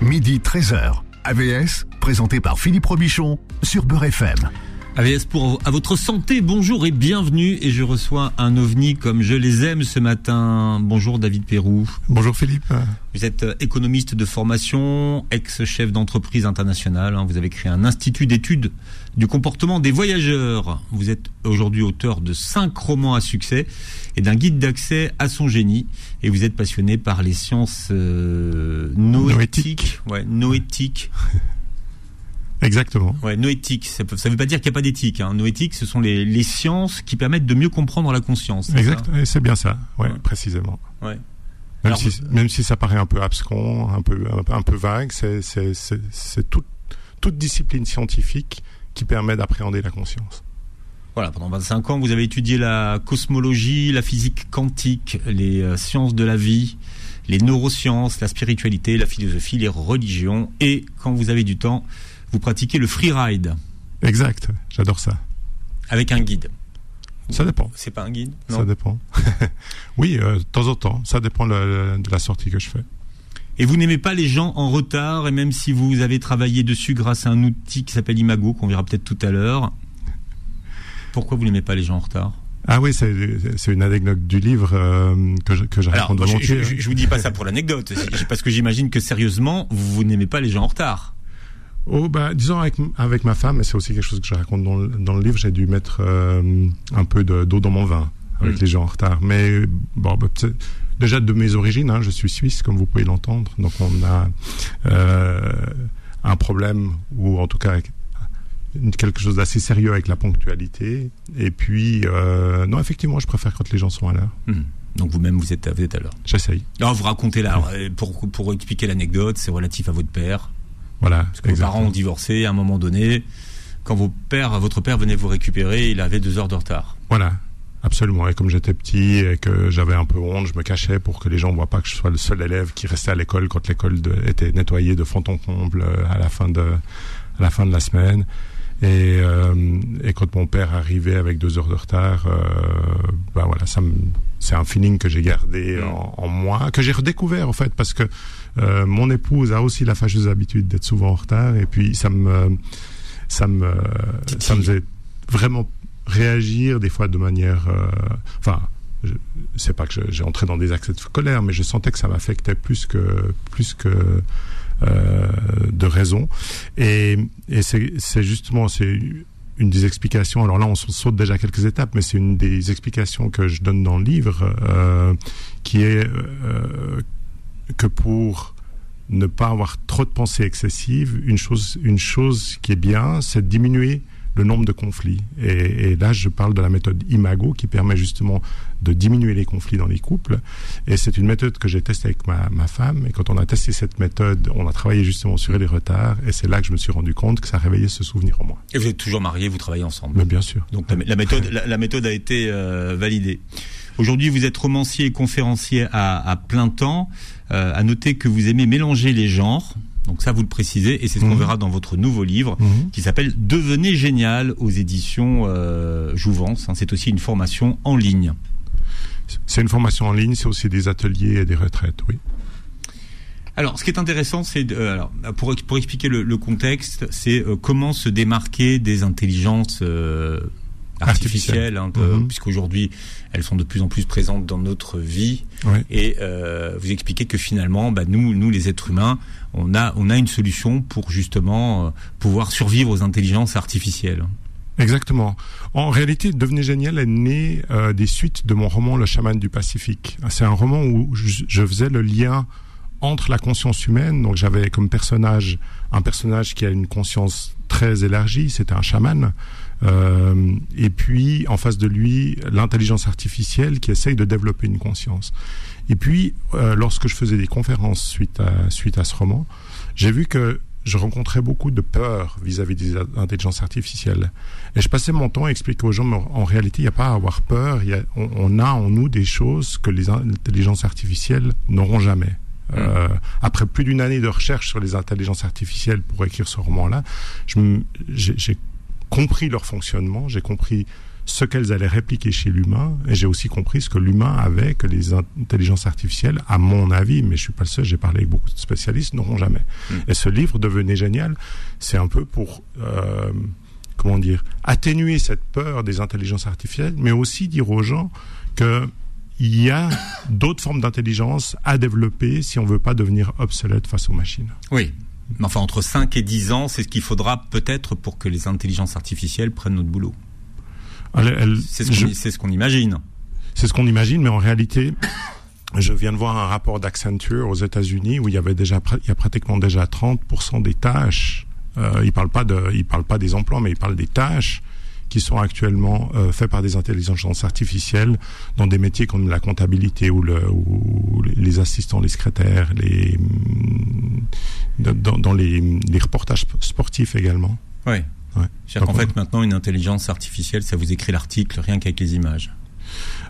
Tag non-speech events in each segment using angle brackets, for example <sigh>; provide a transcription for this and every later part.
midi 13h. AVS, présenté par Philippe Robichon sur Beurre FM. AVS pour à votre santé, bonjour et bienvenue. Et je reçois un ovni comme je les aime ce matin. Bonjour David Perrou. Bonjour Philippe. Vous êtes économiste de formation, ex-chef d'entreprise internationale. Hein. Vous avez créé un institut d'études du comportement des voyageurs. Vous êtes aujourd'hui auteur de cinq romans à succès et d'un guide d'accès à son génie. Et vous êtes passionné par les sciences euh, noétiques. Ouais, noétiques. <laughs> Exactement. Ouais, noétique, ça ne veut pas dire qu'il n'y a pas d'éthique. Hein. Noétique, ce sont les, les, sciences qui permettent de mieux comprendre la conscience. Exact, c'est bien ça, ouais, ouais. précisément. Ouais. Même, Alors, si, même si ça paraît un peu abscon, un peu, un, un peu vague, c'est toute, toute discipline scientifique qui permet d'appréhender la conscience. Voilà, pendant 25 ans, vous avez étudié la cosmologie, la physique quantique, les euh, sciences de la vie, les neurosciences, la spiritualité, la philosophie, les religions, et quand vous avez du temps, vous pratiquez le freeride. Exact, j'adore ça. Avec un guide. Ça dépend. C'est pas un guide non? Ça dépend. <laughs> oui, euh, de temps en temps. Ça dépend de, de la sortie que je fais. Et vous n'aimez pas les gens en retard, et même si vous avez travaillé dessus grâce à un outil qui s'appelle Imago, qu'on verra peut-être tout à l'heure, pourquoi vous n'aimez pas les gens en retard? Ah oui, c'est une anecdote du livre euh, que je, que je raconte Alors, je, je, je, vous dis pas ça pour l'anecdote, <laughs> parce que j'imagine que sérieusement, vous n'aimez pas les gens en retard. Oh bah disons avec avec ma femme, et c'est aussi quelque chose que je raconte dans le, dans le livre, j'ai dû mettre euh, un peu d'eau dans mon vin avec mmh. les gens en retard. Mais bon, bah, déjà de mes origines, hein, je suis suisse, comme vous pouvez l'entendre, donc on a euh, un problème ou en tout cas quelque chose d'assez sérieux avec la ponctualité. Et puis, euh, non, effectivement, je préfère quand les gens sont à l'heure. Mmh. Donc vous-même, vous êtes, vous êtes à l'heure. J'essaye. Alors vous racontez là, pour, pour expliquer l'anecdote, c'est relatif à votre père. Voilà. Parce que exactement. vos parents ont divorcé à un moment donné. Quand vos pères, votre père venait vous récupérer, il avait deux heures de retard. Voilà. Absolument. Et comme j'étais petit et que j'avais un peu honte, je me cachais pour que les gens ne voient pas que je sois le seul élève qui restait à l'école quand l'école était nettoyée de fond en comble à la fin de, à la fin de la semaine. Et, euh, et quand mon père arrivait avec deux heures de retard, euh, ben voilà, ça c'est un feeling que j'ai gardé en, en, moi, que j'ai redécouvert en fait, parce que euh, mon épouse a aussi la fâcheuse habitude d'être souvent en retard, et puis ça me, ça me, ça me faisait vraiment réagir des fois de manière, euh, enfin. c'est pas que j'ai entré dans des accès de colère, mais je sentais que ça m'affectait plus que plus que euh, de raison. Et, et c'est justement c'est une des explications. Alors là, on saute déjà quelques étapes, mais c'est une des explications que je donne dans le livre, euh, qui est euh, que pour ne pas avoir trop de pensées excessives, une chose, une chose qui est bien, c'est de diminuer le nombre de conflits. Et, et, là, je parle de la méthode Imago qui permet justement de diminuer les conflits dans les couples. Et c'est une méthode que j'ai testée avec ma, ma, femme. Et quand on a testé cette méthode, on a travaillé justement sur les retards. Et c'est là que je me suis rendu compte que ça réveillait ce souvenir en moi. Et vous êtes toujours mariés, vous travaillez ensemble Mais Bien sûr. Donc la, la méthode, la, la, méthode a été euh, validée. Aujourd'hui, vous êtes romancier et conférencier à, à plein temps. Euh, à noter que vous aimez mélanger les genres. Donc ça, vous le précisez, et c'est ce qu'on mmh. verra dans votre nouveau livre, mmh. qui s'appelle Devenez génial aux éditions euh, Jouvence. Hein, c'est aussi une formation en ligne. C'est une formation en ligne, c'est aussi des ateliers et des retraites, oui. Alors, ce qui est intéressant, c'est euh, alors pour pour expliquer le, le contexte, c'est euh, comment se démarquer des intelligences artificielles, hein, mmh. puisqu'aujourd'hui elles sont de plus en plus présentes dans notre vie. Oui. Et euh, vous expliquez que finalement, bah, nous, nous les êtres humains, on a, on a une solution pour justement euh, pouvoir survivre aux intelligences artificielles. Exactement. En réalité, Devenez génial est né euh, des suites de mon roman Le chaman du Pacifique. C'est un roman où je, je faisais le lien entre la conscience humaine, donc j'avais comme personnage un personnage qui a une conscience très élargie, c'était un chaman, euh, et puis en face de lui l'intelligence artificielle qui essaye de développer une conscience. Et puis euh, lorsque je faisais des conférences suite à suite à ce roman, j'ai vu que je rencontrais beaucoup de peur vis-à-vis -vis des intelligences artificielles. Et je passais mon temps à expliquer aux gens, mais en réalité, il n'y a pas à avoir peur. Y a, on, on, a en nous des choses que les intelligences artificielles n'auront jamais. Euh, après plus d'une année de recherche sur les intelligences artificielles pour écrire ce roman-là, j'ai compris leur fonctionnement, j'ai compris ce qu'elles allaient répliquer chez l'humain, et j'ai aussi compris ce que l'humain avait, que les intelligences artificielles, à mon avis, mais je suis pas le seul, j'ai parlé avec beaucoup de spécialistes, n'auront jamais. Mm. Et ce livre devenait génial, c'est un peu pour, euh, comment dire, atténuer cette peur des intelligences artificielles, mais aussi dire aux gens que il y a d'autres formes d'intelligence à développer si on veut pas devenir obsolète face aux machines. Oui. Enfin, entre 5 et 10 ans, c'est ce qu'il faudra peut-être pour que les intelligences artificielles prennent notre boulot. C'est ce qu'on imagine. C'est ce qu'on imagine, mais en réalité, <coughs> je viens de voir un rapport d'Accenture aux États-Unis où il y avait déjà, il y a pratiquement déjà 30% des tâches. Euh, il parle pas de, il parle pas des emplois, mais il parle des tâches qui sont actuellement euh, faits par des intelligences artificielles dans des métiers comme la comptabilité ou, le, ou les assistants, les secrétaires, les, dans, dans les, les, reportages sportifs également. Oui. Ouais. En fait, maintenant, une intelligence artificielle, ça vous écrit l'article rien qu'avec les images.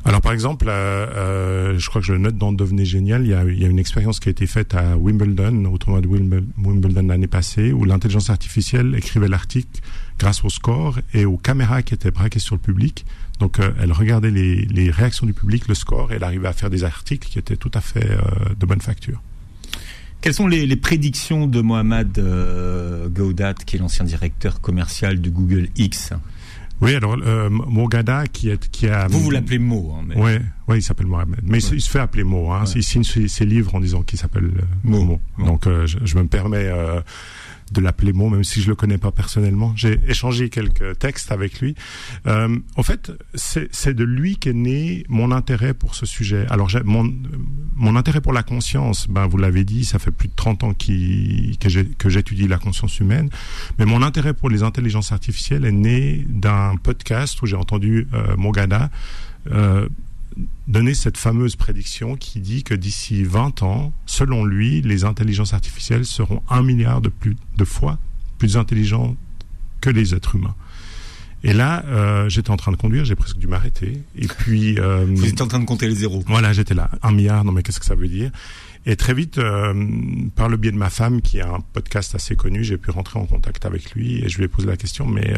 Alors par exemple, euh, euh, je crois que je le note dans Devenez génial, il y, a, une expérience qui a été faite à Wimbledon, au tournoi de Wimbledon l'année passée, où l'intelligence artificielle écrivait l'article grâce au score et aux caméras qui étaient braquées sur le public. Donc euh, elle regardait les, réactions du public, le score, et elle arrivait à faire des articles qui étaient tout à fait de bonne facture. Quelles sont les, prédictions de Mohamed euh, Gaudat, qui est l'ancien directeur commercial de Google X? Oui, alors euh, Mogada qui est qui a. Vous vous l'appelez Mo, hein, mais... Ouais, ouais, il s'appelle Mohamed, mais il, se fait appeler Mo. Hein. Il signe ses, livres en disant qu'il s'appelle euh, Mo. Donc euh, je, je, me permets euh, de l'appeler Mo, même si je le connais pas personnellement. J'ai échangé quelques textes avec lui. Euh, en fait, c'est de lui qu'est né mon intérêt pour ce sujet. Alors, mon, mon intérêt pour la conscience, ben, vous l'avez dit, ça fait plus de 30 ans que j'étudie la conscience humaine. Mais mon intérêt pour les intelligences artificielles est né d'un podcast où j'ai entendu euh, Mogada euh, donner cette fameuse prédiction qui dit que d'ici 20 ans, selon lui, les intelligences artificielles seront un milliard de, plus, de fois plus intelligentes que les êtres humains. Et là, euh, j'étais en train de conduire, j'ai presque dû m'arrêter. Et puis, euh, vous étiez en train de compter les zéros. Voilà, j'étais là, un milliard. Non, mais qu'est-ce que ça veut dire? Et très vite, euh, par le biais de ma femme, qui a un podcast assez connu, j'ai pu rentrer en contact avec lui et je lui ai posé la question. Mais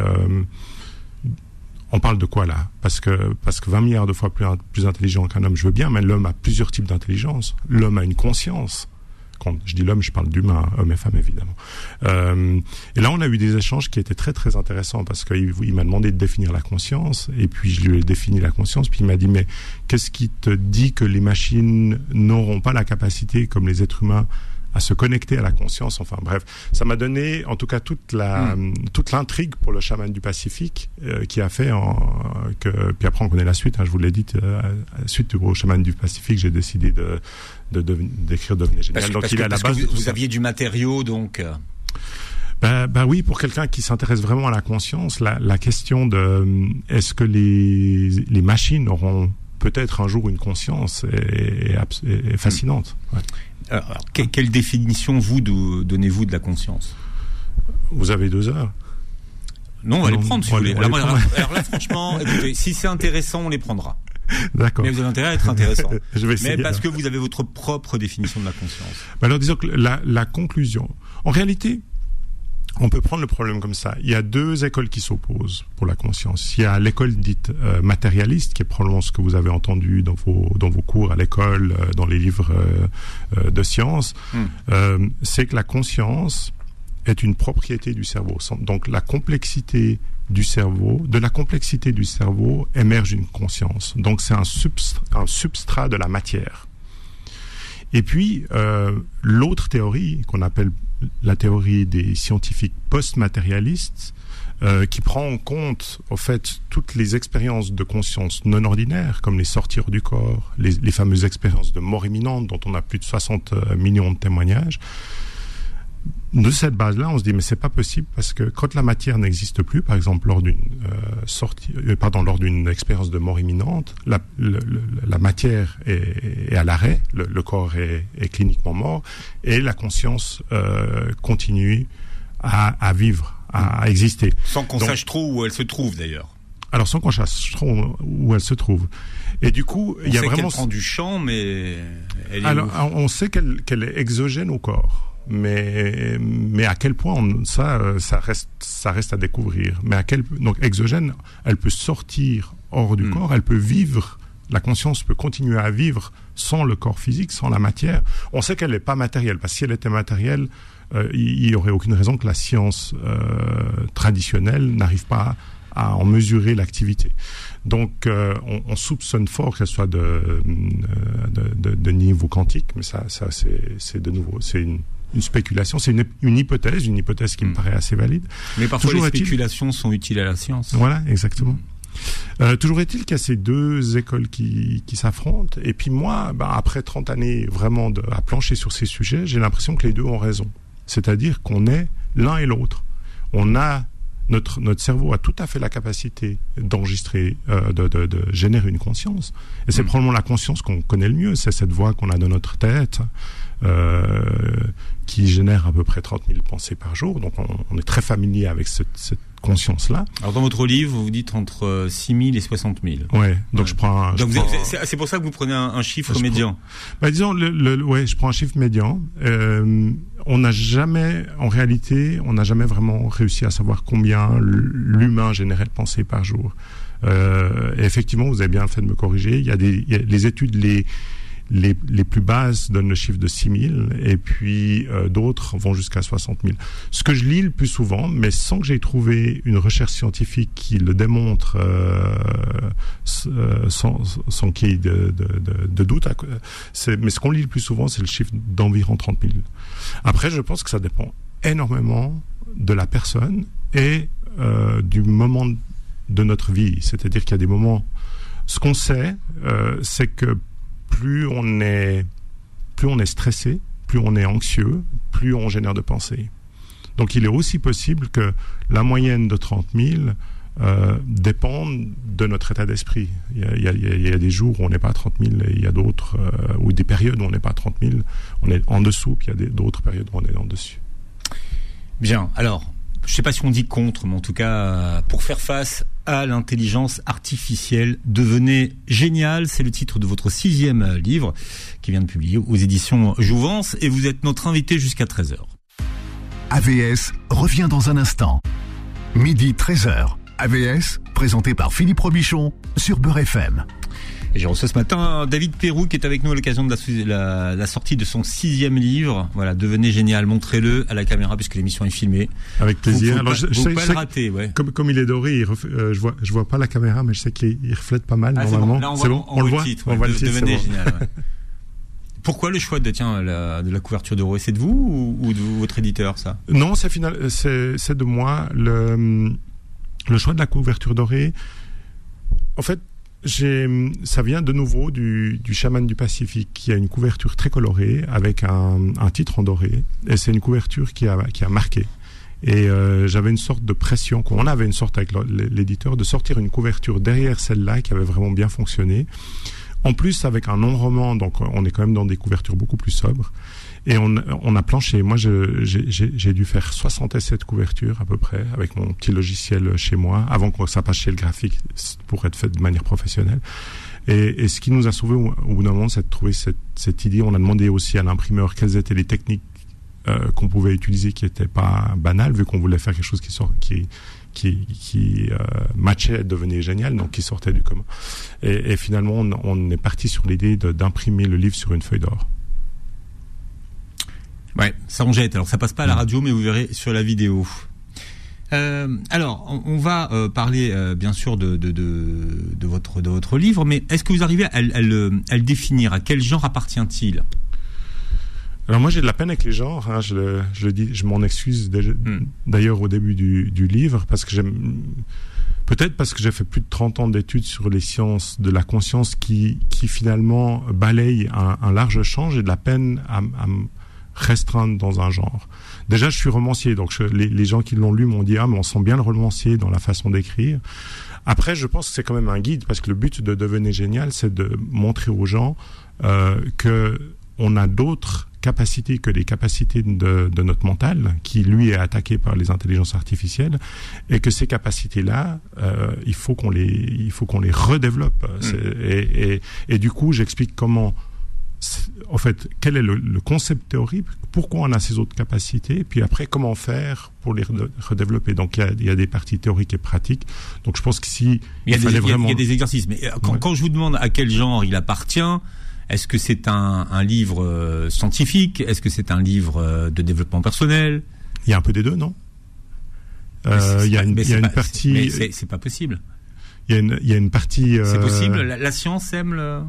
on parle de quoi là? Parce que parce que 20 milliards de fois plus, intelligent qu'un homme, je veux bien, mais l'homme a plusieurs types d'intelligence. L'homme a une conscience. Quand je dis l'homme, je parle d'humain, homme et femme évidemment. Euh, et là, on a eu des échanges qui étaient très très intéressants parce qu'il il, m'a demandé de définir la conscience et puis je lui ai défini la conscience. Puis il m'a dit mais qu'est-ce qui te dit que les machines n'auront pas la capacité comme les êtres humains à se connecter à la conscience. Enfin bref, ça m'a donné en tout cas toute la hmm. toute l'intrigue pour le chaman du Pacifique euh, qui a fait en, que puis après on connaît la suite. Hein, je vous l'ai dit euh, suite au chaman du Pacifique, j'ai décidé de d'écrire de, devenir génial. donc il est à la base. Vous, aviez du matériau donc. Ben, ben, oui, pour quelqu'un qui s'intéresse vraiment à la conscience, la, la question de est-ce que les, les machines auront peut-être un jour une conscience est, est, fascinante? Ouais. Alors, quelle définition vous donnez-vous de la conscience? Vous avez deux heures. Non, on va les prendre si vous voulez. Alors, là, franchement, <laughs> écoutez, si c'est intéressant, on les prendra. D'accord. Mais vous avez intérêt à être intéressant. <laughs> Je vais essayer, Mais parce que vous avez votre propre définition de la conscience. Bah, alors disons que la, la conclusion. En réalité, on peut prendre le problème comme ça. Il y a deux écoles qui s'opposent pour la conscience. Il y a l'école dite euh, matérialiste, qui est probablement ce que vous avez entendu dans vos, dans vos cours à l'école, euh, dans les livres euh, de sciences. Hmm. C'est que la conscience est une propriété du cerveau. Donc la complexité du cerveau, de la complexité du cerveau émerge une conscience. Donc c'est un un substrat de la matière. Et puis, l'autre théorie, qu'on appelle la théorie des scientifiques post-matérialistes, euh, qui prend en compte, au fait, toutes les expériences de conscience non ordinaires, comme les sortir du corps, les, les fameuses expériences de mort imminente, dont on a plus de 60 euh, millions de témoignages, de cette base-là, on se dit mais c'est pas possible parce que quand la matière n'existe plus, par exemple lors d'une euh, sortie, euh, pardon, lors d'une expérience de mort imminente, la, la matière est, est à l'arrêt, le, corps est, est, cliniquement mort et la conscience euh, continue à, à, vivre, à, à exister. Sans qu'on sache trop où elle se trouve d'ailleurs. Alors sans qu'on sache trop où elle se trouve. Et du coup, il y a vraiment. prend du champ, mais elle est alors, on sait qu'elle qu'elle est exogène au corps mais mais à quel point on, ça ça reste ça reste à découvrir. Mais à quel donc exogène, elle peut sortir hors du Mm. corps, elle peut vivre. La conscience peut continuer à vivre sans le corps physique, sans la matière. On sait qu'elle n'est pas matérielle, parce que si elle était matérielle, euh, il n'y aurait aucune raison que la science euh, traditionnelle n'arrive pas à en mesurer l'activité. Donc, euh, on, on soupçonne fort qu'elle soit de, de, de, de niveau quantique, mais ça, ça c'est c'est de nouveau, c'est une, une spéculation, c'est une, une hypothèse, une hypothèse qui me Mm. paraît assez valide. Mais parfois Toujours les spéculations sont utiles à la science. Voilà, exactement. Euh, toujours est-il qu'il y a ces deux écoles qui, qui s'affrontent. Et puis moi, bah, après 30 années vraiment de, à plancher sur ces sujets, j'ai l'impression que les deux ont raison. C'est-à-dire qu'on est l'un et l'autre. On a notre, notre cerveau a tout à fait la capacité d'enregistrer, euh, de, de, de générer une conscience. Et c'est Mm. probablement la conscience qu'on connaît le mieux. C'est cette voix qu'on a dans notre tête, euh, qui génère à peu près 30 000 pensées par jour. Donc on, on est très familier avec cette, cette conscience-là. Alors dans votre livre, vous dites entre euh, 6 000 et 60 000. Ouais. Donc Ouais. je prends. un- c'est pour ça que vous prenez un, un chiffre Je médian. Bah, disons, le, le- ouais, je prends un chiffre médian. Euh, on n'a jamais, en réalité, on n'a jamais vraiment réussi à savoir combien l'humain générait de pensées par jour. Euh, effectivement, vous avez bien fait de me corriger. Il y a des, il y a les études les les, les plus basses donnent le chiffre de 6 000 et puis euh, d'autres vont jusqu'à 60 000. Ce que je lis le plus souvent, mais sans que j'aie trouvé une recherche scientifique qui le démontre euh, euh, sans, sans qu'il y ait de, doute, mais ce qu'on lit le plus souvent, c'est le chiffre d'environ 30 000. Après, je pense que ça dépend énormément de la personne et du moment de notre vie. C'est-à-dire qu'il y a des moments... Ce qu'on sait, c'est que plus on est plus on est stressé, plus on est anxieux, plus on génère de pensées. Donc il est aussi possible que la moyenne de 30 000 euh, de notre état d'esprit. Il, y a- des jours où on n'est pas à 30 000 et il y a d'autres, euh, ou des périodes où on n'est pas à 30 000, on est en dessous, puis il y a d'autres périodes où on est en dessus. Bien. Alors, je sais pas si on dit contre, mais en tout cas, pour faire face à l'intelligence artificielle, devenez génial. C'est le titre de votre sixième euh, livre qui vient de publier aux éditions Jouvence et vous êtes notre invité jusqu'à 13h. AVS revient dans un instant. Midi 13h. AVS, présenté par Philippe Robichon sur Beurre FM. Et j'ai reçu ce matin David Perrou qui est avec nous à l'occasion de la, la- la sortie de son sixième livre. Voilà, devenez génial, montrez-le à la caméra puisque l'émission est filmée. Avec plaisir. Alors, pas, je- pas je le rater, ouais. Comme, comme il est doré, il ref- euh, je vois je vois pas la caméra, mais je sais qu'il il reflète pas mal Ah, c'est bon. normalement. Là, on, C'est bon, on, le voit, titre. on le titre. devenez bon. génial. ouais. Pourquoi le choix de tiens la, de la couverture de Roé C'est de vous ou, ou de votre éditeur ça? Non, c'est final, c'est c'est de moi le le choix de la couverture dorée. En fait, ça vient de nouveau du, du chaman du Pacifique qui a une couverture très colorée avec un, un titre en doré et c'est une couverture qui a qui a marqué. Et euh, j'avais une sorte de pression, qu'on avait une sorte avec l'éditeur, de sortir une couverture derrière celle-là qui avait vraiment bien fonctionné. En plus, avec un non-roman, donc on est quand même dans des couvertures beaucoup plus sobres. Et on, a planché. Moi, j'ai dû faire 67 couvertures à peu près avec mon petit logiciel chez moi, avant que ça passe chez le graphique pour être fait de manière professionnelle. Et, ce qui nous a sauvé au, bout d'un moment, c'est de trouver cette, idée. On a demandé aussi à l'imprimeur quelles étaient les techniques euh, qu'on pouvait utiliser qui n'étaient pas banales, vu qu'on voulait faire quelque chose qui sort, qui euh, matchait, devenait génial, donc qui sortait du commun. Et, finalement, on, est parti sur l'idée d'imprimer le livre sur une feuille d'or. Ouais, ça en jette. Alors ça passe pas à la radio, mais vous verrez sur la vidéo. Euh, alors, on, on va euh, parler euh, bien sûr de, de, de, de votre de votre livre, mais est-ce que vous arrivez à, le- à le, à le définir? À quel genre appartient-il? Alors moi j'ai de la peine avec les genres, hein, je, le, je le dis, je m'en excuse Hmm. d'ailleurs au début du, du livre parce que j'aime peut-être parce que j'ai fait plus de 30 ans d'études sur les sciences de la conscience qui, qui finalement balayent un, un large champ, j'ai de la peine à me restreindre dans un genre. Déjà je suis romancier, donc je- les, les gens qui l'ont lu m'ont dit ah mais on sent bien le romancier dans la façon d'écrire. Après je pense que c'est quand même un guide parce que le but de devenir génial c'est de montrer aux gens euh, que on a d'autres capacités que les capacités de, de notre mental, qui lui est attaqué par les intelligences artificielles, et que ces capacités-là, euh, il faut qu'on les, il faut qu'on les redéveloppe. C'est- Et, et, et du coup, j'explique comment en fait, quel est le, concept théorique, pourquoi on a ces autres capacités, et puis après, comment faire pour les redévelopper? Donc, il y, a, des parties théoriques et pratiques. Donc, je pense qu'ici, il, il, fallait vraiment... il y a des exercices. Mais euh, quand, je vous demande à quel genre il appartient, est-ce que c'est un, livre euh, scientifique? Est-ce que c'est un livre euh, de développement personnel? Il y a un peu des deux, non? Il y a une, partie... Mais c'est pas possible. Il y a une, partie... C'est possible? La, science aime le...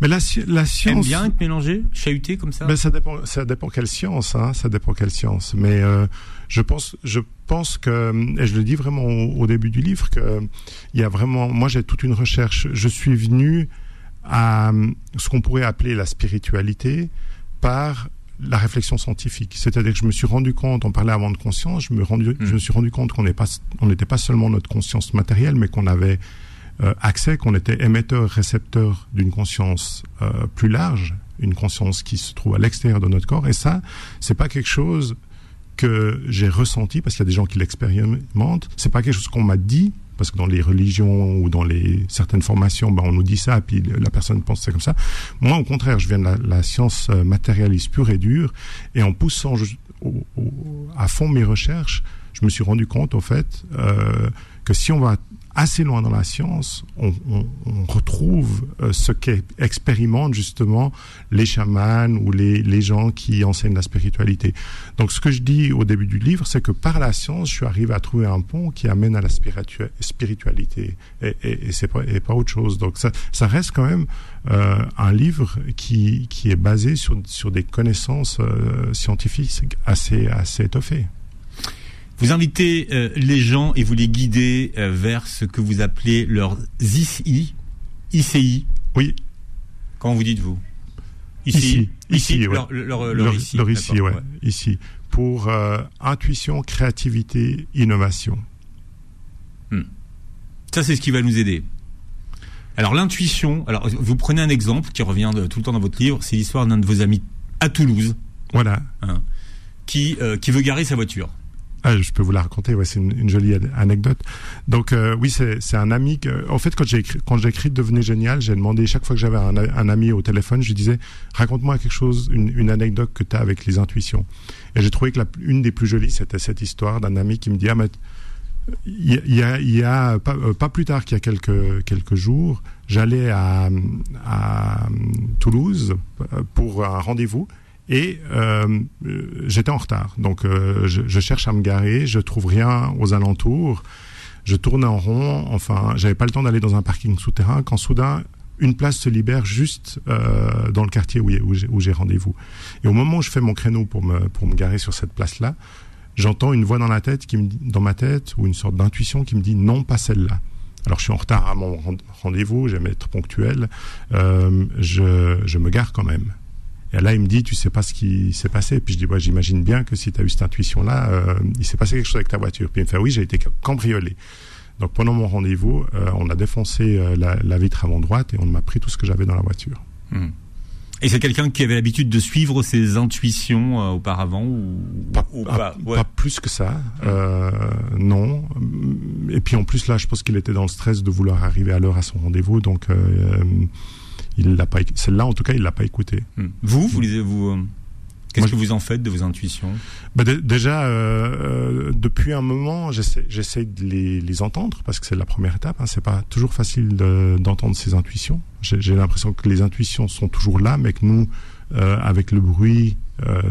Mais la, la science. Aime bien être mélangé, chahuté comme ça. Mais ça dépend, ça dépend quelle science, hein. Ça dépend quelle science. Mais euh, je pense, je pense que, et je le dis vraiment au, début du livre, que il y a vraiment, moi j'ai toute une recherche. Je suis venu à ce qu'on pourrait appeler la spiritualité par la réflexion scientifique. C'est-à-dire que je me suis rendu compte, on parlait avant de conscience, je me, rendu, je me suis rendu compte qu'on n'est pas, on n'était pas seulement notre conscience matérielle, mais qu'on avait accès qu'on était émetteur-récepteur d'une conscience euh, plus large, une conscience qui se trouve à l'extérieur de notre corps. Et ça, c'est pas quelque chose que j'ai ressenti parce qu'il y a des gens qui l'expérimentent. C'est pas quelque chose qu'on m'a dit parce que dans les religions ou dans les certaines formations, ben on nous dit ça, puis la personne pense c'est comme ça. Moi, au contraire, je viens de la, science euh, matérialiste pure et dure, et en poussant à fond mes recherches, je me suis rendu compte, au fait, euh, que si on va assez loin dans la science, on, retrouve euh, ce qu'expérimentent justement les chamans ou les, gens qui enseignent la spiritualité. Donc ce que je dis au début du livre, c'est que par la science, je suis arrivé à trouver un pont qui amène à la spiritualité et, c'est pas, autre chose. Donc ça, reste quand même euh, un livre qui, est basé sur, des connaissances euh, scientifiques assez étoffées. Vous invitez euh, les gens et vous les guidez euh, vers ce que vous appelez leurs ICI, ICI. Oui. Comment vous dites-vous? Ici. Ici, ici leur, leur, leur, ici. Leur ici, ouais. Ici. Pour euh, intuition, créativité, innovation. Hmm. Ça, c'est ce qui va nous aider. Alors, l'intuition, alors, vous prenez un exemple qui revient tout le temps dans votre livre, c'est l'histoire d'un de vos amis à Toulouse. Voilà. Hein, qui, qui veut garer sa voiture. Ah, je peux vous la raconter. C'est une, jolie anecdote. Donc euh, oui, c'est un ami. Que, en fait, quand j'ai quand j'ai écrit Devenez génial, j'ai demandé chaque fois que j'avais un, ami au téléphone, je lui disais raconte-moi quelque chose, une, anecdote que tu as avec les intuitions. Et j'ai trouvé que la, une des plus jolies, c'était cette histoire d'un ami qui me dit ah mais il y a, euh, pas, plus tard qu'il y a quelques jours, j'allais à, à Toulouse euh, pour un rendez-vous et euh, j'étais en retard. Donc euh, je, cherche à me garer, je trouve rien aux alentours. Je tourne en rond. Enfin, j'avais pas le temps d'aller dans un parking souterrain quand soudain une place se libère juste euh, dans le quartier où, où j'ai rendez-vous. Et au moment où je fais mon créneau pour me pour me garer sur cette place-là, j'entends une voix dans la tête qui me dans ma tête ou une sorte d'intuition qui me dit non pas celle-là. Alors je suis en retard à mon rendez-vous, j'aime être ponctuel, je, je me gare quand même. Et là, il me dit, tu sais pas ce qui s'est passé. Puis je dis, ouais, j'imagine bien que si tu as eu cette intuition-là, euh, il s'est passé quelque chose avec ta voiture. Puis il me fait, oui, j'ai été cambriolé. Donc pendant mon rendez-vous, euh, on a défoncé euh, la, vitre avant droite et on m'a pris tout ce que j'avais dans la voiture. Hmm. Et c'est quelqu'un qui avait l'habitude de suivre ses intuitions auparavant ou pas, pas, plus que ça, hmm. non. Et puis en plus là, je pense qu'il était dans le stress de vouloir arriver à l'heure à son rendez-vous, donc il l'a pas. Celle-là, en tout cas, il l'a pas écouté. Hmm. Vous, vous, vous euh, Qu'est-ce que vous en faites de vos intuitions? Bah Déjà, euh, euh, depuis un moment, j'essaie de les, les, entendre parce que c'est la première étape. Hein. C'est pas toujours facile d'entendre ces intuitions. J'ai l'impression que les intuitions sont toujours là, mais que nous, euh, avec le bruit euh,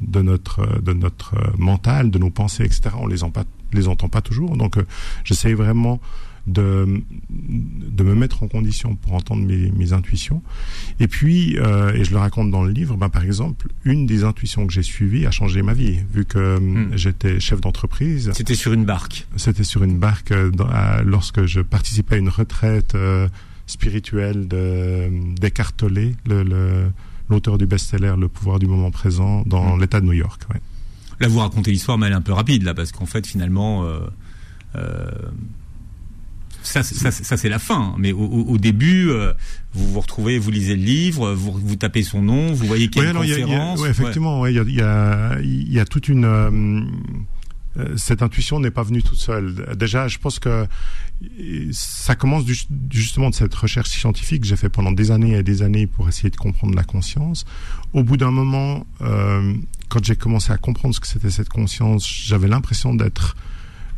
de notre de notre mental, de nos pensées, etc., on les, en les entend pas toujours. Donc, j'essaie vraiment de, de me mettre en condition pour entendre mes, mes intuitions. Et puis, euh, et je le raconte dans le livre, ben, par exemple, une des intuitions que j'ai suivies a changé ma vie, vu que hmm. j'étais chef d'entreprise. C'était sur une barque. C'était sur une barque euh, lorsque je participais à une retraite euh, spirituelle d'Eckhart Tolle, l'auteur du best-seller Le pouvoir du moment présent, dans hmm. l'État de New York. Ouais. Là, vous racontez l'histoire, mais elle est un peu rapide, là, parce qu'en fait, finalement... Euh, euh ça, ça, ça c'est la fin. Mais au, au début, euh, vous vous retrouvez, vous lisez le livre, vous, vous tapez son nom, vous voyez qu'il y a une conférence. effectivement, il y, a, y, a, y a toute une. Euh, euh, cette intuition n'est pas venue toute seule. Déjà, je pense que ça commence justement de cette recherche scientifique que j'ai fait pendant des années et des années pour essayer de comprendre la conscience. Au bout d'un moment, euh, quand j'ai commencé à comprendre ce que c'était cette conscience, j'avais l'impression d'être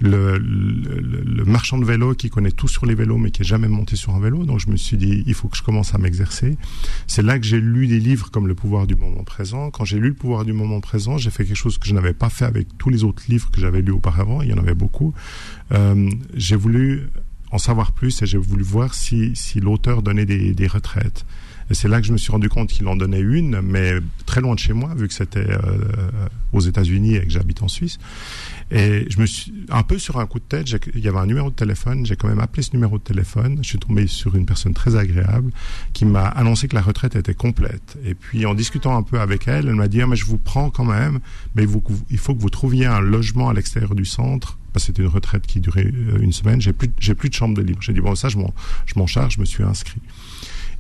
le, marchand de vélo qui connaît tout sur les vélos mais qui n'est jamais monté sur un vélo. Donc je me suis dit, il faut que je commence à m'exercer. C'est là que j'ai lu des livres comme Le pouvoir du moment présent. Quand j'ai lu Le pouvoir du moment présent, j'ai fait quelque chose que je n'avais pas fait avec tous les autres livres que j'avais lus auparavant. Il y en avait beaucoup. Euh, j'ai voulu en savoir plus et j'ai voulu voir si, si l'auteur donnait des retraites. Et c'est là que je me suis rendu compte qu'il en donnait une, mais très loin de chez moi, vu que c'était euh, aux États-Unis et que j'habite en Suisse. Et je me suis un peu sur un coup de tête. Il y avait un numéro de téléphone. J'ai quand même appelé ce numéro de téléphone. Je suis tombé sur une personne très agréable qui m'a annoncé que la retraite était complète. Et puis en discutant un peu avec elle, elle m'a dit ah, mais je vous prends quand même, mais il faut que vous trouviez un logement à l'extérieur du centre c'était une retraite qui durait euh, une semaine. J'ai plus plus de chambre de libre. J'ai dit bon ça je m'en je m'en charge. Je me suis inscrit.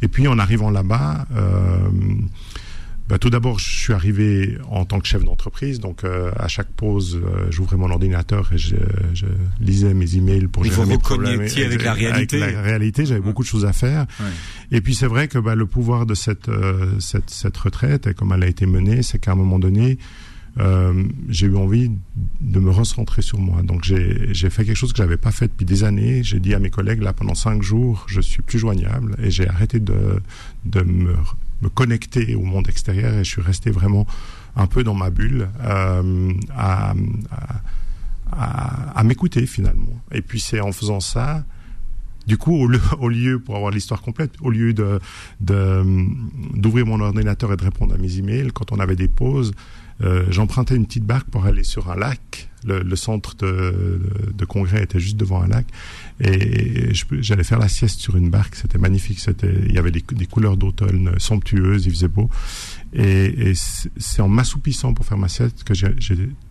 Et puis en arrivant là-bas, euh, bah, tout d'abord, je suis arrivé en tant que chef d'entreprise, donc euh, à chaque pause, euh, j'ouvrais mon ordinateur et je, je, lisais mes emails pour gérer mes problèmes. avec la réalité. Avec la réalité, j'avais beaucoup de choses à faire. Ouais. Et puis c'est vrai que bah, le pouvoir de cette, euh, cette, cette retraite, et comme elle a été menée, c'est qu'à un moment donné, euh, j'ai eu envie de me recentrer sur moi. Donc j'ai fait quelque chose que j'avais pas fait depuis des années. J'ai dit à mes collègues là pendant cinq jours, je suis plus joignable et j'ai arrêté de, de me, connecter au monde extérieur et je suis resté vraiment un peu dans ma bulle euh, à, m'écouter finalement. Et puis c'est en faisant ça. Du coup, au lieu, au lieu pour avoir l'histoire complète, au lieu de d'ouvrir mon ordinateur et de répondre à mes emails, quand on avait des pauses, euh, j'empruntais une petite barque pour aller sur un lac. Le, centre de, congrès était juste devant un lac et j'allais faire la sieste sur une barque. C'était magnifique. Il y avait des, couleurs d'automne somptueuses. Il faisait beau. Et, et c'est en m'assoupissant pour faire ma sieste que j'ai,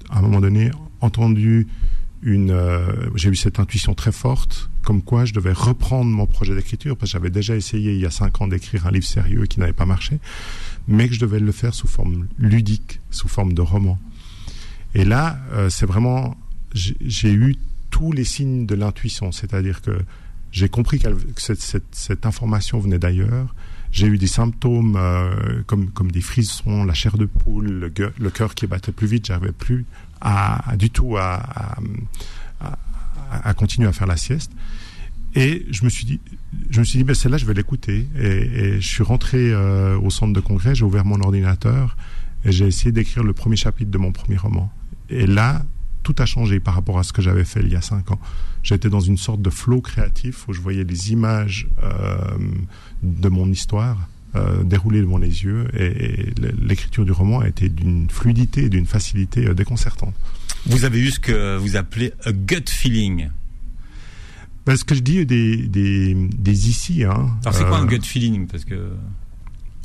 à un moment donné entendu une, euh, j'ai eu cette intuition très forte, comme quoi je devais reprendre mon projet d'écriture, parce que j'avais déjà essayé il y a cinq ans d'écrire un livre sérieux qui n'avait pas marché mais que je devais le faire sous forme ludique, sous forme de roman. Et là, euh, c'est vraiment, j'ai eu tous les signes de l'intuition, c'est-à-dire que j'ai compris que cette, information venait d'ailleurs. J'ai eu des symptômes euh, comme, comme des frissons, la chair de poule, le, cœur qui battait plus vite. J'arrivais plus du tout à, continuer à faire la sieste. Et je me suis dit, je me suis dit, ben celle-là, je vais l'écouter. Et, je suis rentré euh, au centre de congrès, j'ai ouvert mon ordinateur et j'ai essayé d'écrire le premier chapitre de mon premier roman. Et là, tout a changé par rapport à ce que j'avais fait il y a cinq ans. J'étais dans une sorte de flow créatif où je voyais les images euh, de mon histoire euh, dérouler devant les yeux et, l'écriture du roman a été d'une fluidité et d'une facilité déconcertante. Vous avez eu ce que vous appelez a gut feeling. Parce que je dis des, des, des ici. Hein, alors c'est quoi un euh, gut feeling? Parce que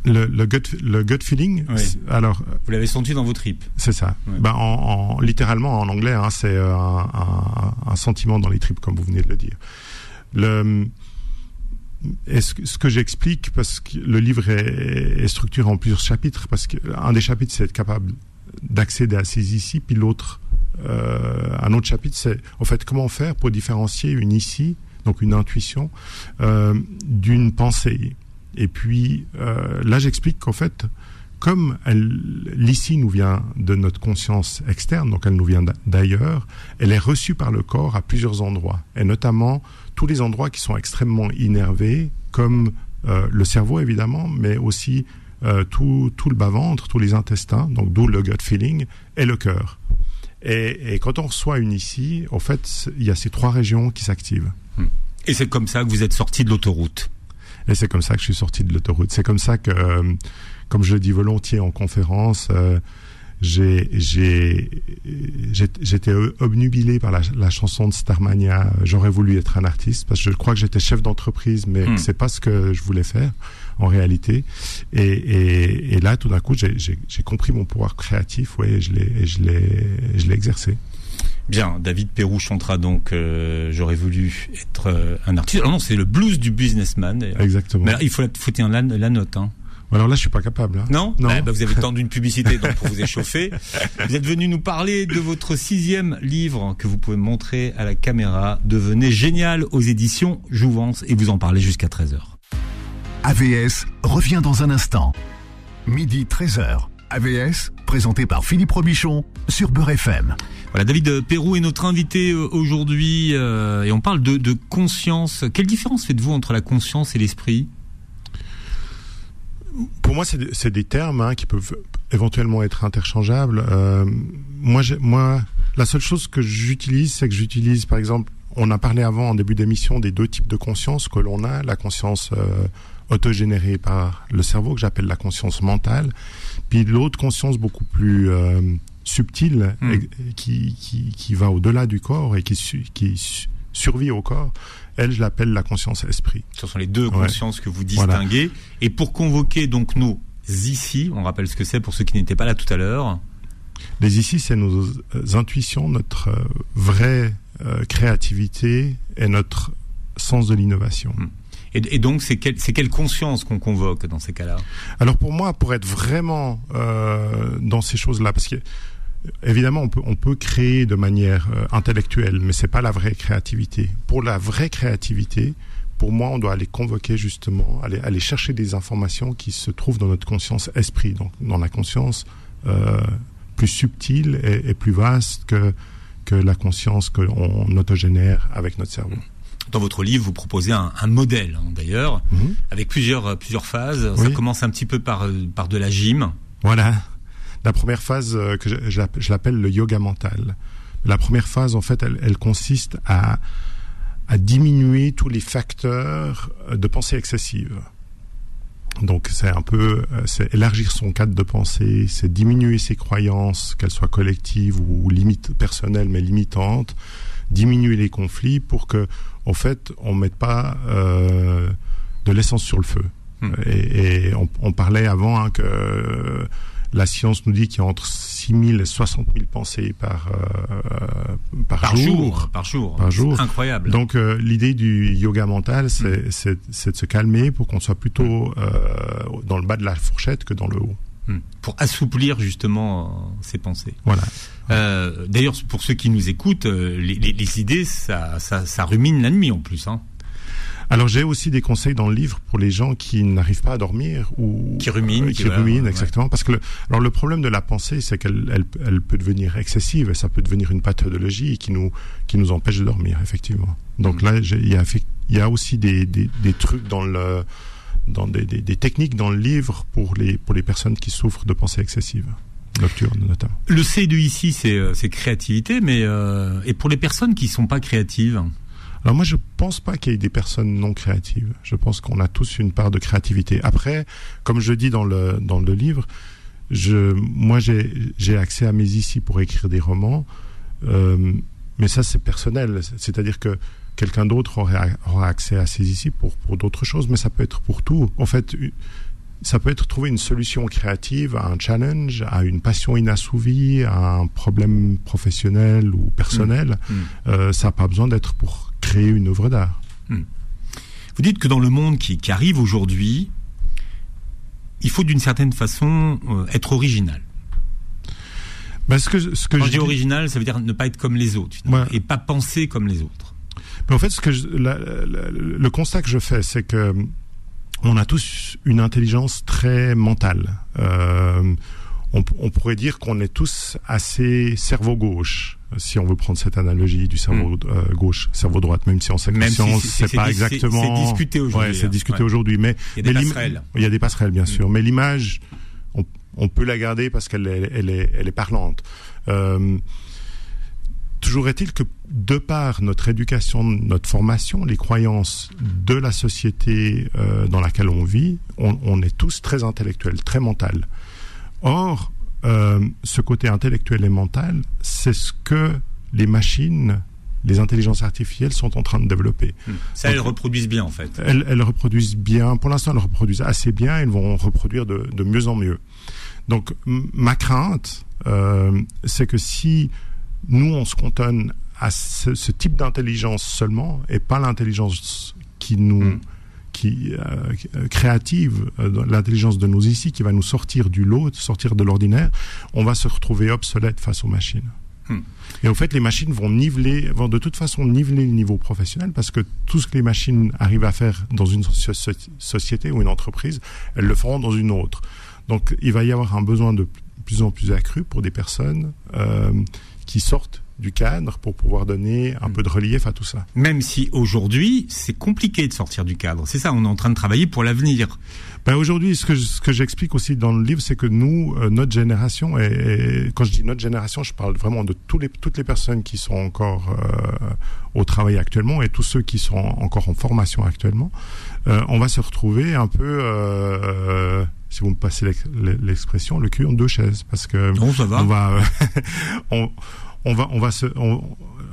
le, le, gut, le gut feeling. Oui. Alors, vous l'avez senti dans vos tripes. C'est ça. Oui. Ben, en, en, littéralement en anglais, hein, c'est un, un, un, sentiment dans les tripes, comme vous venez de le dire. Le, est-ce que, ce que j'explique, parce que le livre est, est, structuré en plusieurs chapitres, parce qu'un des chapitres, c'est être capable d'accéder à ces ici, puis l'autre euh, un autre chapitre, c'est en fait comment faire pour différencier une ici, donc une intuition, euh, d'une pensée. Et puis euh, là, j'explique qu'en fait, comme l'ici nous vient de notre conscience externe, donc elle nous vient d'ailleurs, elle est reçue par le corps à plusieurs endroits, et notamment tous les endroits qui sont extrêmement innervés, comme le cerveau évidemment, mais aussi tout, tout le bas-ventre, tous les intestins, donc d'où le gut feeling, et le cœur. Et, et, quand on reçoit une ici, en fait, il y a ces trois régions qui s'activent. Hmm. Et c'est comme ça que vous êtes sorti de l'autoroute. Et c'est comme ça que je suis sorti de l'autoroute. C'est comme ça que, euh, comme je le dis volontiers en conférence, euh, j'ai j'étais obnubilé par la, la, chanson de Starmania. J'aurais voulu être un artiste parce que je crois que j'étais chef d'entreprise, mais hmm. c'est pas ce que je voulais faire en réalité. Et, et, et là, tout d'un coup, j'ai compris mon pouvoir créatif, ouais, et je l'ai exercé. Bien, David Perrou chantera donc euh, J'aurais voulu être euh, un artiste. Alors non, c'est le blues du businessman. Exactement. Mais il faut faut la, la note. Hein. Alors là, je suis pas capable. Hein. Non, non. Bah, bah, vous avez temps d'une publicité donc pour vous échauffer. Vous êtes venu nous parler de votre sixième livre que vous pouvez montrer à la caméra. Devenez génial aux éditions Jouvence et vous en parlez jusqu'à 13h. AVS revient dans un instant. Midi 13h. AVS, présenté par Philippe Robichon sur Beurre FM. Voilà, David Perrou est notre invité euh, aujourd'hui euh, et on parle de, de conscience. Quelle différence faites-vous entre la conscience et l'esprit? Pour moi, c'est des termes hein, qui peuvent éventuellement être interchangeables. Euh, moi, moi, la seule chose que j'utilise, c'est que j'utilise, par exemple, on a parlé avant en début d'émission des deux types de conscience que l'on a, la conscience euh, autogénérée par le cerveau que j'appelle la conscience mentale, puis l'autre conscience beaucoup plus euh, subtile hmm. qui, qui, qui, va au-delà du corps et qui, qui survit au corps, elle, je l'appelle la conscience esprit. Ce sont les deux consciences que vous distinguez. Et pour convoquer donc nos ici, on rappelle ce que c'est pour ceux qui n'étaient pas là tout à l'heure. Les ici, c'est nos intuitions, notre euh, vraie euh, créativité et notre sens de l'innovation. Hmm. Et, donc, c'est quelle conscience qu'on convoque dans ces cas-là? Alors pour moi, pour être vraiment euh, dans ces choses-là, parce que évidemment, on peut, créer de manière euh, intellectuelle, mais c'est pas la vraie créativité. Pour la vraie créativité, pour moi, on doit aller convoquer justement, aller, aller chercher des informations qui se trouvent dans notre conscience esprit, donc dans la conscience euh, plus subtile et, plus vaste que, que la conscience qu'on autogénère avec notre cerveau. Dans votre livre, vous proposez un, modèle, hein, d'ailleurs, mhm. avec plusieurs, plusieurs phases. Ça commence un petit peu par, par de la gym. Voilà. La première phase euh, que je, l'appelle le yoga mental. La première phase, en fait, elle, consiste à, à diminuer tous les facteurs de pensée excessive. Donc c'est un peu, euh, c'est élargir son cadre de pensée, c'est diminuer ses croyances, qu'elles soient collectives ou limites personnelles mais limitantes, diminuer les conflits pour que, en fait, on mette pas euh, de l'essence sur le feu. Hmm. Et, on, parlait avant hein, que la science nous dit qu'il y a entre 6 000 et 60 000 pensées par, euh, par, jour, Par jour. Par jour. Incroyable. Donc euh, l'idée du yoga mental, c'est mm. de se calmer pour qu'on soit plutôt euh, dans le bas de la fourchette que dans le haut. Mm. Pour assouplir justement ses pensées. Voilà. D'ailleurs, pour ceux qui nous écoutent, les, les, idées, ça, ça, ça rumine la nuit en plus. Hein. Alors j'ai aussi des conseils dans le livre pour les gens qui n'arrivent pas à dormir ou qui ruminent, euh, qui, ruminent exactement. Parce que le, alors le problème de la pensée, c'est qu'elle elle, elle, peut devenir excessive et ça peut devenir une pathologie qui nous qui nous empêche de dormir effectivement. Donc mm. là, il y a il y a aussi des, des, des trucs dans le dans des, des, des, techniques dans le livre pour les pour les personnes qui souffrent de pensée excessive nocturne notamment. Le C de ici, c'est euh, créativité, mais euh, et pour les personnes qui sont pas créatives. Alors moi, je pense pas qu'il y ait des personnes non créatives. Je pense qu'on a tous une part de créativité. Après, comme je dis dans le dans le livre, je moi j'ai j'ai accès à mes ici pour écrire des romans, euh, mais ça c'est personnel. C'est-à-dire que quelqu'un d'autre aura accès à ses ici pour pour d'autres choses, mais ça peut être pour tout. En fait, ça peut être trouver une solution créative à un challenge, à une passion inassouvie, à un problème professionnel ou personnel. Mmh. Mmh. Euh, ça n'a pas besoin d'être pour créer une œuvre d'art. Hmm. Vous dites que dans le monde qui, arrive aujourd'hui, il faut d'une certaine façon euh, être original. Ben, ce que, ce que Quand je, dis original, ça veut dire ne pas être comme les autres et pas penser comme les autres. Mais en fait, ce que le constat que je fais, c'est que on a tous une intelligence très mentale. Euh, on, pourrait dire qu'on est tous assez cerveau gauche, si on veut prendre cette analogie du cerveau hmm. euh, gauche, cerveau droite, même si on sait que c'est pas exactement. C'est discuté aujourd'hui. Ouais, c'est hein. discuté aujourd'hui, mais il y a des passerelles. Il y a des passerelles, bien sûr, mais l'image, on, peut la garder parce qu'elle est, elle est, elle est parlante. Euh, toujours est-il que de par notre éducation, notre formation, les croyances de la société euh, dans laquelle on vit, on, on, est tous très intellectuels, très mental. Or, euh, ce côté intellectuel et mental, c'est ce que les machines, les intelligences artificielles sont en train de développer. Hmm. Ça, elles reproduisent bien en fait. Elles, reproduisent bien. Pour l'instant, elles reproduisent assez bien. Elles vont reproduire de, mieux en mieux. Donc, ma crainte, euh, c'est que si nous, on se cantonne à ce, type d'intelligence seulement, et pas l'intelligence qui nous... Hmm qui euh, créative, euh, l'intelligence de nos ici, qui va nous sortir du lot, sortir de l'ordinaire, on va se retrouver obsolète face aux machines. Hmm. Et au fait, les machines vont niveler, vont de toute façon niveler le niveau professionnel parce que tout ce que les machines arrivent à faire dans une société ou une entreprise, elles le feront dans une autre. Donc, il va y avoir un besoin de plus en plus accru pour des personnes euh, qui sortent du cadre pour pouvoir donner un peu de relief à tout ça. Même si aujourd'hui, c'est compliqué de sortir du cadre. C'est ça, on est en train de travailler pour l'avenir. Ben aujourd'hui, ce que, ce que j'explique aussi dans le livre, c'est que nous, euh, notre génération, et, quand je dis notre génération, je parle vraiment de tous les, toutes les personnes qui sont encore euh, au travail actuellement et tous ceux qui sont encore en formation actuellement, euh, on va se retrouver un peu si vous me passez l'expression, le cul en deux chaises, parce que non, ça va. on va, <laughs> on, on va, on va se,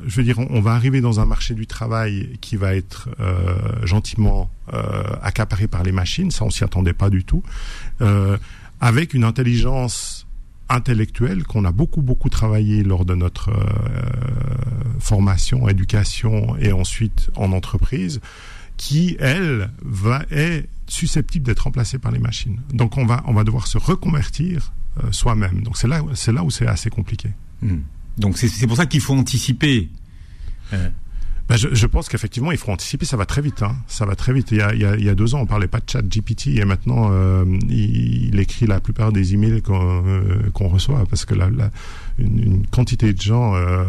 je veux dire, on, va arriver dans un marché du travail qui va être euh, gentiment euh, accaparé par les machines. Ça, on s'y attendait pas du tout. Euh, avec une intelligence intellectuelle qu'on a beaucoup beaucoup travaillé lors de notre euh, formation, éducation et ensuite en entreprise, qui elle va est susceptible d'être remplacée par les machines. Donc on va on va devoir se reconvertir euh, soi-même. Donc c'est là c'est là où c'est assez compliqué. Hmm. Donc c'est pour ça qu'il faut anticiper. Euh. Ben je, pense qu'effectivement, il faut anticiper. Ça va très vite. Hein. Ça va très vite. Il y, a, deux ans, on parlait pas de chat GPT et maintenant, euh, il, écrit la plupart des emails qu'on euh, reçoit parce que la, une, quantité de gens euh,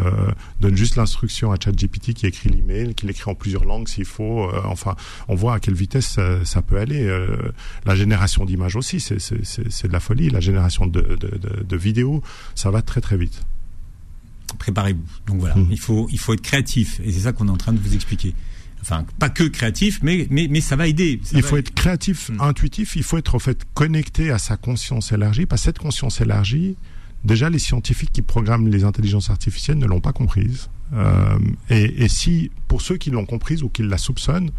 donnent juste l'instruction à chat GPT qui écrit l'email, qui l'écrit en plusieurs langues s'il faut. Enfin, on voit à quelle vitesse ça, peut aller. La génération d'images aussi, c'est de la folie. La génération de, de vidéos, ça va très très vite préparez-vous. Donc voilà, mmh. il faut il faut être créatif et c'est ça qu'on est en train de vous expliquer. Enfin, pas que créatif, mais mais mais ça va aider. Ça il va faut être créatif, mmh. intuitif. Il faut être en fait connecté à sa conscience élargie. Parce que cette conscience élargie, déjà les scientifiques qui programment les intelligences artificielles ne l'ont pas comprise. Euh, et, et si pour ceux qui l'ont comprise ou qui la soupçonnent,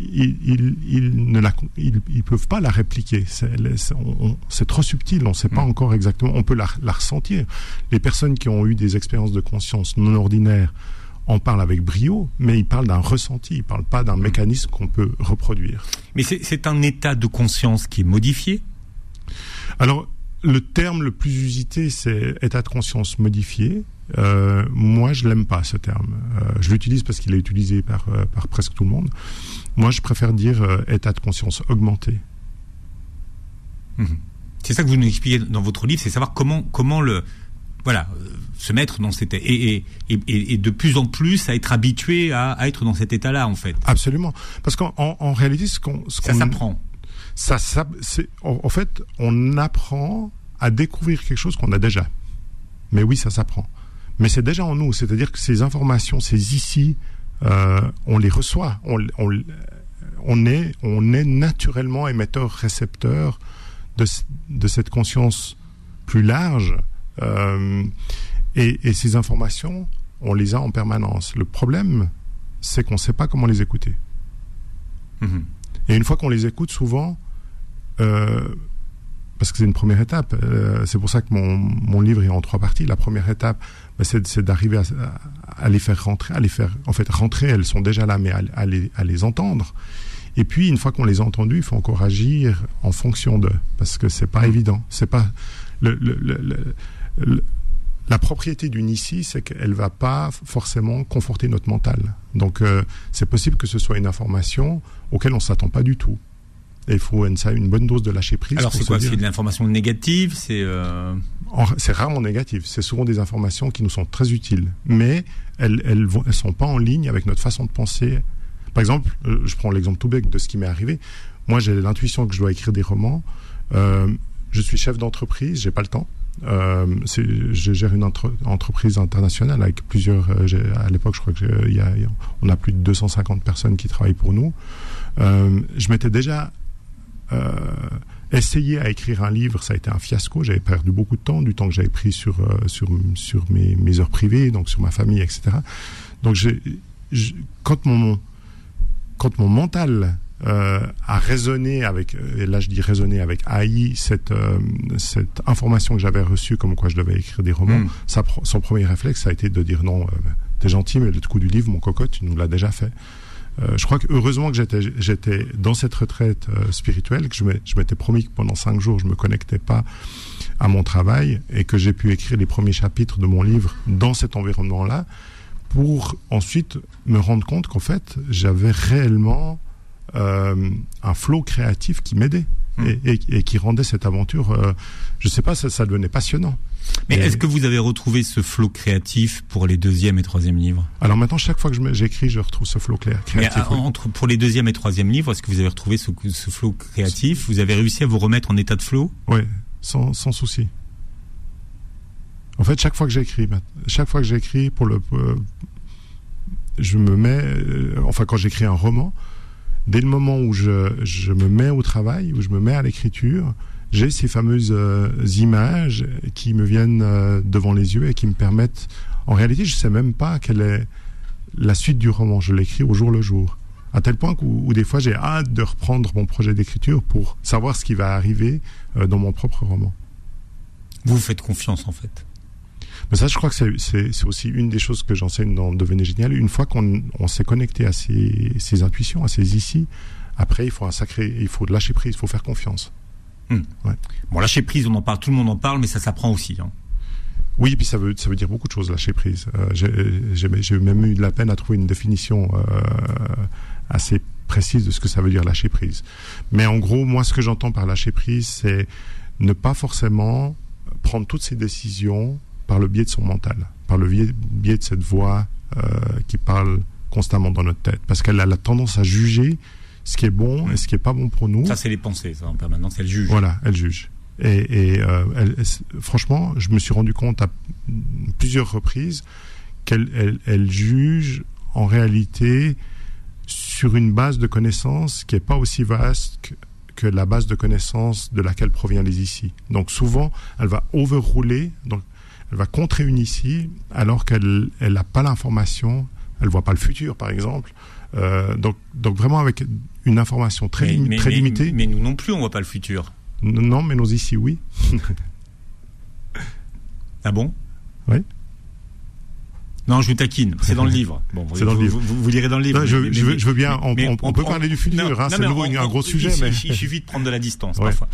ils, ils, ils, ne la, ils, ils, peuvent pas la répliquer. C'est trop subtil, on ne sait pas mm. encore exactement. On peut la, la, ressentir. Les personnes qui ont eu des expériences de conscience non ordinaires en parlent avec brio, mais ils parlent d'un ressenti, ils parlent pas d'un mm. mécanisme qu'on peut reproduire. Mais c'est un état de conscience qui est modifié? Alors, le terme le plus usité, c'est état de conscience modifié. Euh, moi, je l'aime pas ce terme. Euh, je l'utilise parce qu'il est utilisé par, euh, par presque tout le monde. Moi, je préfère dire état de conscience augmenté. Mmh. C'est ça que vous nous expliquez dans votre livre, c'est savoir comment comment le voilà se mettre dans cet et, et, et, et, de plus en plus à être habitué à, à être dans cet état-là en fait. Absolument, parce qu'en en, en réalité, ce qu'on ça s'apprend. Ça, ça c'est en, en fait, on apprend à découvrir quelque chose qu'on a déjà. Mais oui, ça s'apprend mais c'est déjà en nous. C'est-à-dire que ces informations, ces ici, euh, on les reçoit. On, on, on, est, on est naturellement émetteur-récepteur de, de cette conscience plus large. Euh, et, et ces informations, on les a en permanence. Le problème, c'est qu'on ne sait pas comment les écouter. Mmh. Et une fois qu'on les écoute, souvent, euh, parce que c'est une première étape. Euh, c'est pour ça que mon, mon livre est en trois parties. La première étape, bah, c'est d'arriver à, à, les faire rentrer, à les faire, en fait, rentrer. Elles sont déjà là, mais à, à les, à les entendre. Et puis, une fois qu'on les a entendues, il faut encore agir en fonction d'eux, parce que c'est pas mmh. évident. C'est pas le, le, le, le la propriété d'une ici, c'est qu'elle va pas forcément conforter notre mental. Donc, euh, c'est possible que ce soit une information auquel on s'attend pas du tout. Et il faut ça, une bonne dose de lâcher prise. Alors c'est quoi? C'est de l'information négative C'est euh... c'est rarement négatif. C'est souvent des informations qui nous sont très utiles, mais elles elles, sont pas en ligne avec notre façon de penser. Par exemple, euh, je prends l'exemple tout bête de ce qui m'est arrivé. Moi, j'ai l'intuition que je dois écrire des romans. Euh, je suis chef d'entreprise, j'ai pas le temps. Euh, je gère une entre, entreprise internationale avec plusieurs. Euh, à l'époque, je crois que y a, on a plus de 250 personnes qui travaillent pour nous. Euh, je m'étais déjà euh, essayer à écrire un livre, ça a été un fiasco. J'avais perdu beaucoup de temps, du temps que j'avais pris sur euh, sur sur mes, mes, heures privées, donc sur ma famille, etc. Donc, quand mon quand mon mental euh, a résonné avec, et là je dis résonné avec AI, cette, euh, cette information que j'avais reçue comme quoi je devais écrire des romans, mm. ça, son premier réflexe ça a été de dire non, t'es gentil, mais le coup du livre, mon cocotte, tu nous l'as déjà fait. Je crois que heureusement que j'étais dans cette retraite spirituelle, que je m'étais promis que pendant cinq jours je me connectais pas à mon travail et que j'ai pu écrire les premiers chapitres de mon livre dans cet environnement-là pour ensuite me rendre compte qu'en fait, j'avais réellement euh, un flot créatif qui m'aidait hmm. et, qui rendait cette aventure, euh, je sais pas, ça, ça devenait passionnant. Mais est-ce que vous avez retrouvé ce flot créatif pour les deuxième et troisième livres? Alors maintenant, chaque fois que j'écris, je retrouve ce flot créatif. Mais entre, pour les deuxième et troisième livres, est-ce que vous avez retrouvé ce, ce flot créatif? Vous avez réussi à vous remettre en état de flot? Oui, sans, sans souci. En fait, chaque fois que j'écris, chaque fois que j'écris pour le, euh, je me mets, euh, enfin quand j'écris un roman, dès le moment où je, je, me mets au travail, où je me mets à l'écriture, j'ai ces fameuses euh, images qui me viennent devant les yeux et qui me permettent. En réalité, je sais même pas quelle est la suite du roman. Je l'écris au jour le jour. À tel point où, des fois j'ai hâte de reprendre mon projet d'écriture pour savoir ce qui va arriver dans mon propre roman. Vous faites confiance en fait mais ça, je crois que c'est aussi une des choses que j'enseigne dans Devenez génial. Une fois qu'on s'est connecté à ses, intuitions, à ses ici, après, il faut un sacré, il faut lâcher prise, il faut faire confiance. Hmm. Bon, lâcher prise, on en parle, tout le monde en parle, mais ça s'apprend aussi. Hein. Oui, puis ça veut, ça veut dire beaucoup de choses, lâcher prise. Euh, J'ai même eu de la peine à trouver une définition euh, assez précise de ce que ça veut dire lâcher prise. Mais en gros, moi, ce que j'entends par lâcher prise, c'est ne pas forcément prendre toutes ces décisions par le biais de son mental, par le biais, de cette voix euh, qui parle constamment dans notre tête, parce qu'elle a la tendance à juger ce qui est bon et ce qui est pas bon pour nous. Ça, c'est les pensées, ça, en permanence, elle juge. Voilà, elle juge. Et, euh, franchement, je me suis rendu compte à plusieurs reprises qu'elle elle, juge en réalité sur une base de connaissances qui est pas aussi vaste que, que la base de connaissances de laquelle provient les ici. Donc souvent, elle va overrouler. Donc elle va contrer une ici alors qu'elle n'a pas l'information, elle voit pas le futur par exemple. Euh, donc, donc vraiment avec une information très, très limitée. Mais nous non plus, on voit pas le futur. Non, mais nous ici, oui. <laughs> ah bon? Oui. Non, je vous taquine. C'est dans le livre. Bon, <laughs> c'est dans le livre. Vous, lirez dans le livre. je, veux, bien. On, peut parler du futur. Hein, c'est nouveau un gros sujet. Il, mais... il, suffit de prendre de la distance parfois.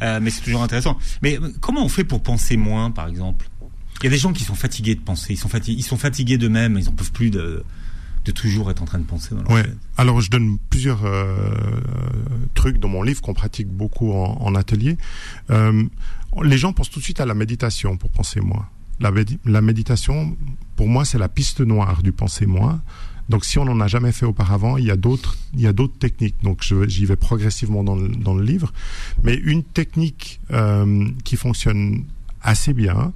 Euh, mais c'est toujours intéressant. Mais comment on fait pour penser moins, par exemple? Il y a des gens qui sont fatigués de penser, ils sont fatigués, ils sont fatigués d'eux-mêmes, ils n'en peuvent plus de, de toujours être en train de penser. Dans ouais. Alors je donne plusieurs euh, trucs dans mon livre qu'on pratique beaucoup en, atelier. Euh, les gens pensent tout de suite à la méditation pour penser moins. La, la méditation, pour moi, c'est la piste noire du penser moins. Donc, si on n'en a jamais fait auparavant, il y a d'autres, il y a d'autres techniques. Donc, j'y vais progressivement dans le, dans le, livre. Mais une technique euh, qui fonctionne assez bien,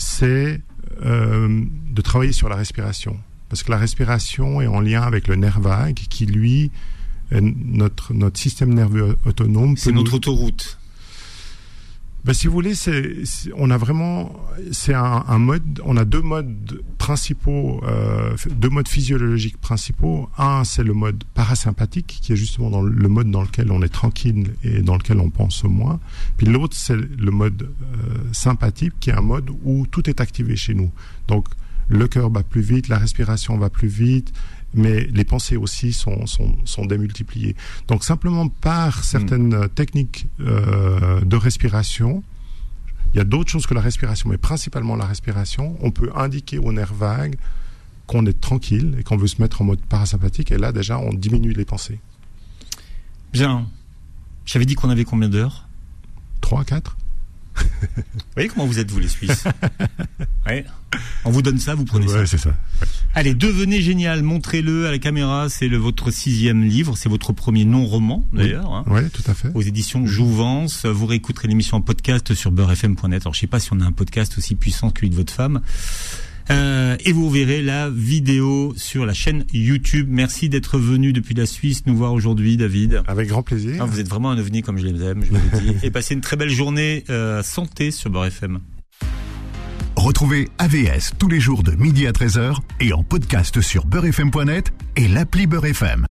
c'est euh, de travailler sur la respiration. Parce que la respiration est en lien avec le nerf vague qui, lui, notre, notre système nerveux autonome. C'est notre autoroute ben, si vous voulez, c'est, on a vraiment, c'est un, mode, on a deux modes principaux, euh, deux modes physiologiques principaux. Un, c'est le mode parasympathique, qui est justement le mode dans lequel on est tranquille et dans lequel on pense moins. Puis l'autre, c'est le mode euh, sympathique, qui est un mode où tout est activé chez nous. Donc, le cœur bat plus vite, la respiration va plus vite, mais les pensées aussi sont, sont, sont démultipliées. Donc simplement par certaines hmm. techniques euh, de respiration, il y a d'autres choses que la respiration, mais principalement la respiration, on peut indiquer au nerf vague qu'on est tranquille et qu'on veut se mettre en mode parasympathique, et là déjà on diminue les pensées. Bien. J'avais dit qu'on avait combien d'heures? 3, 4 vous voyez comment vous êtes, vous, les Suisses <laughs> ouais. On vous donne ça, vous prenez ouais, ça. c'est ça. Allez, devenez génial, montrez-le à la caméra. C'est votre sixième livre, c'est votre premier non-roman, d'ailleurs. Hein, oui, tout à fait. Aux éditions Jouvence. Vous réécouterez l'émission en podcast sur beurrefm.net. Alors, je sais pas si on a un podcast aussi puissant que celui de votre femme. Euh, et vous verrez la vidéo sur la chaîne YouTube. Merci d'être venu depuis la Suisse nous voir aujourd'hui, David. Avec grand plaisir. Ah, vous êtes vraiment un ovni comme je les aime, je vous dis. <laughs> et passez une très belle journée euh, santé sur Beurre FM. Retrouvez AVS tous les jours de midi à 13h et en podcast sur beurrefm.net et l'appli Beurre FM.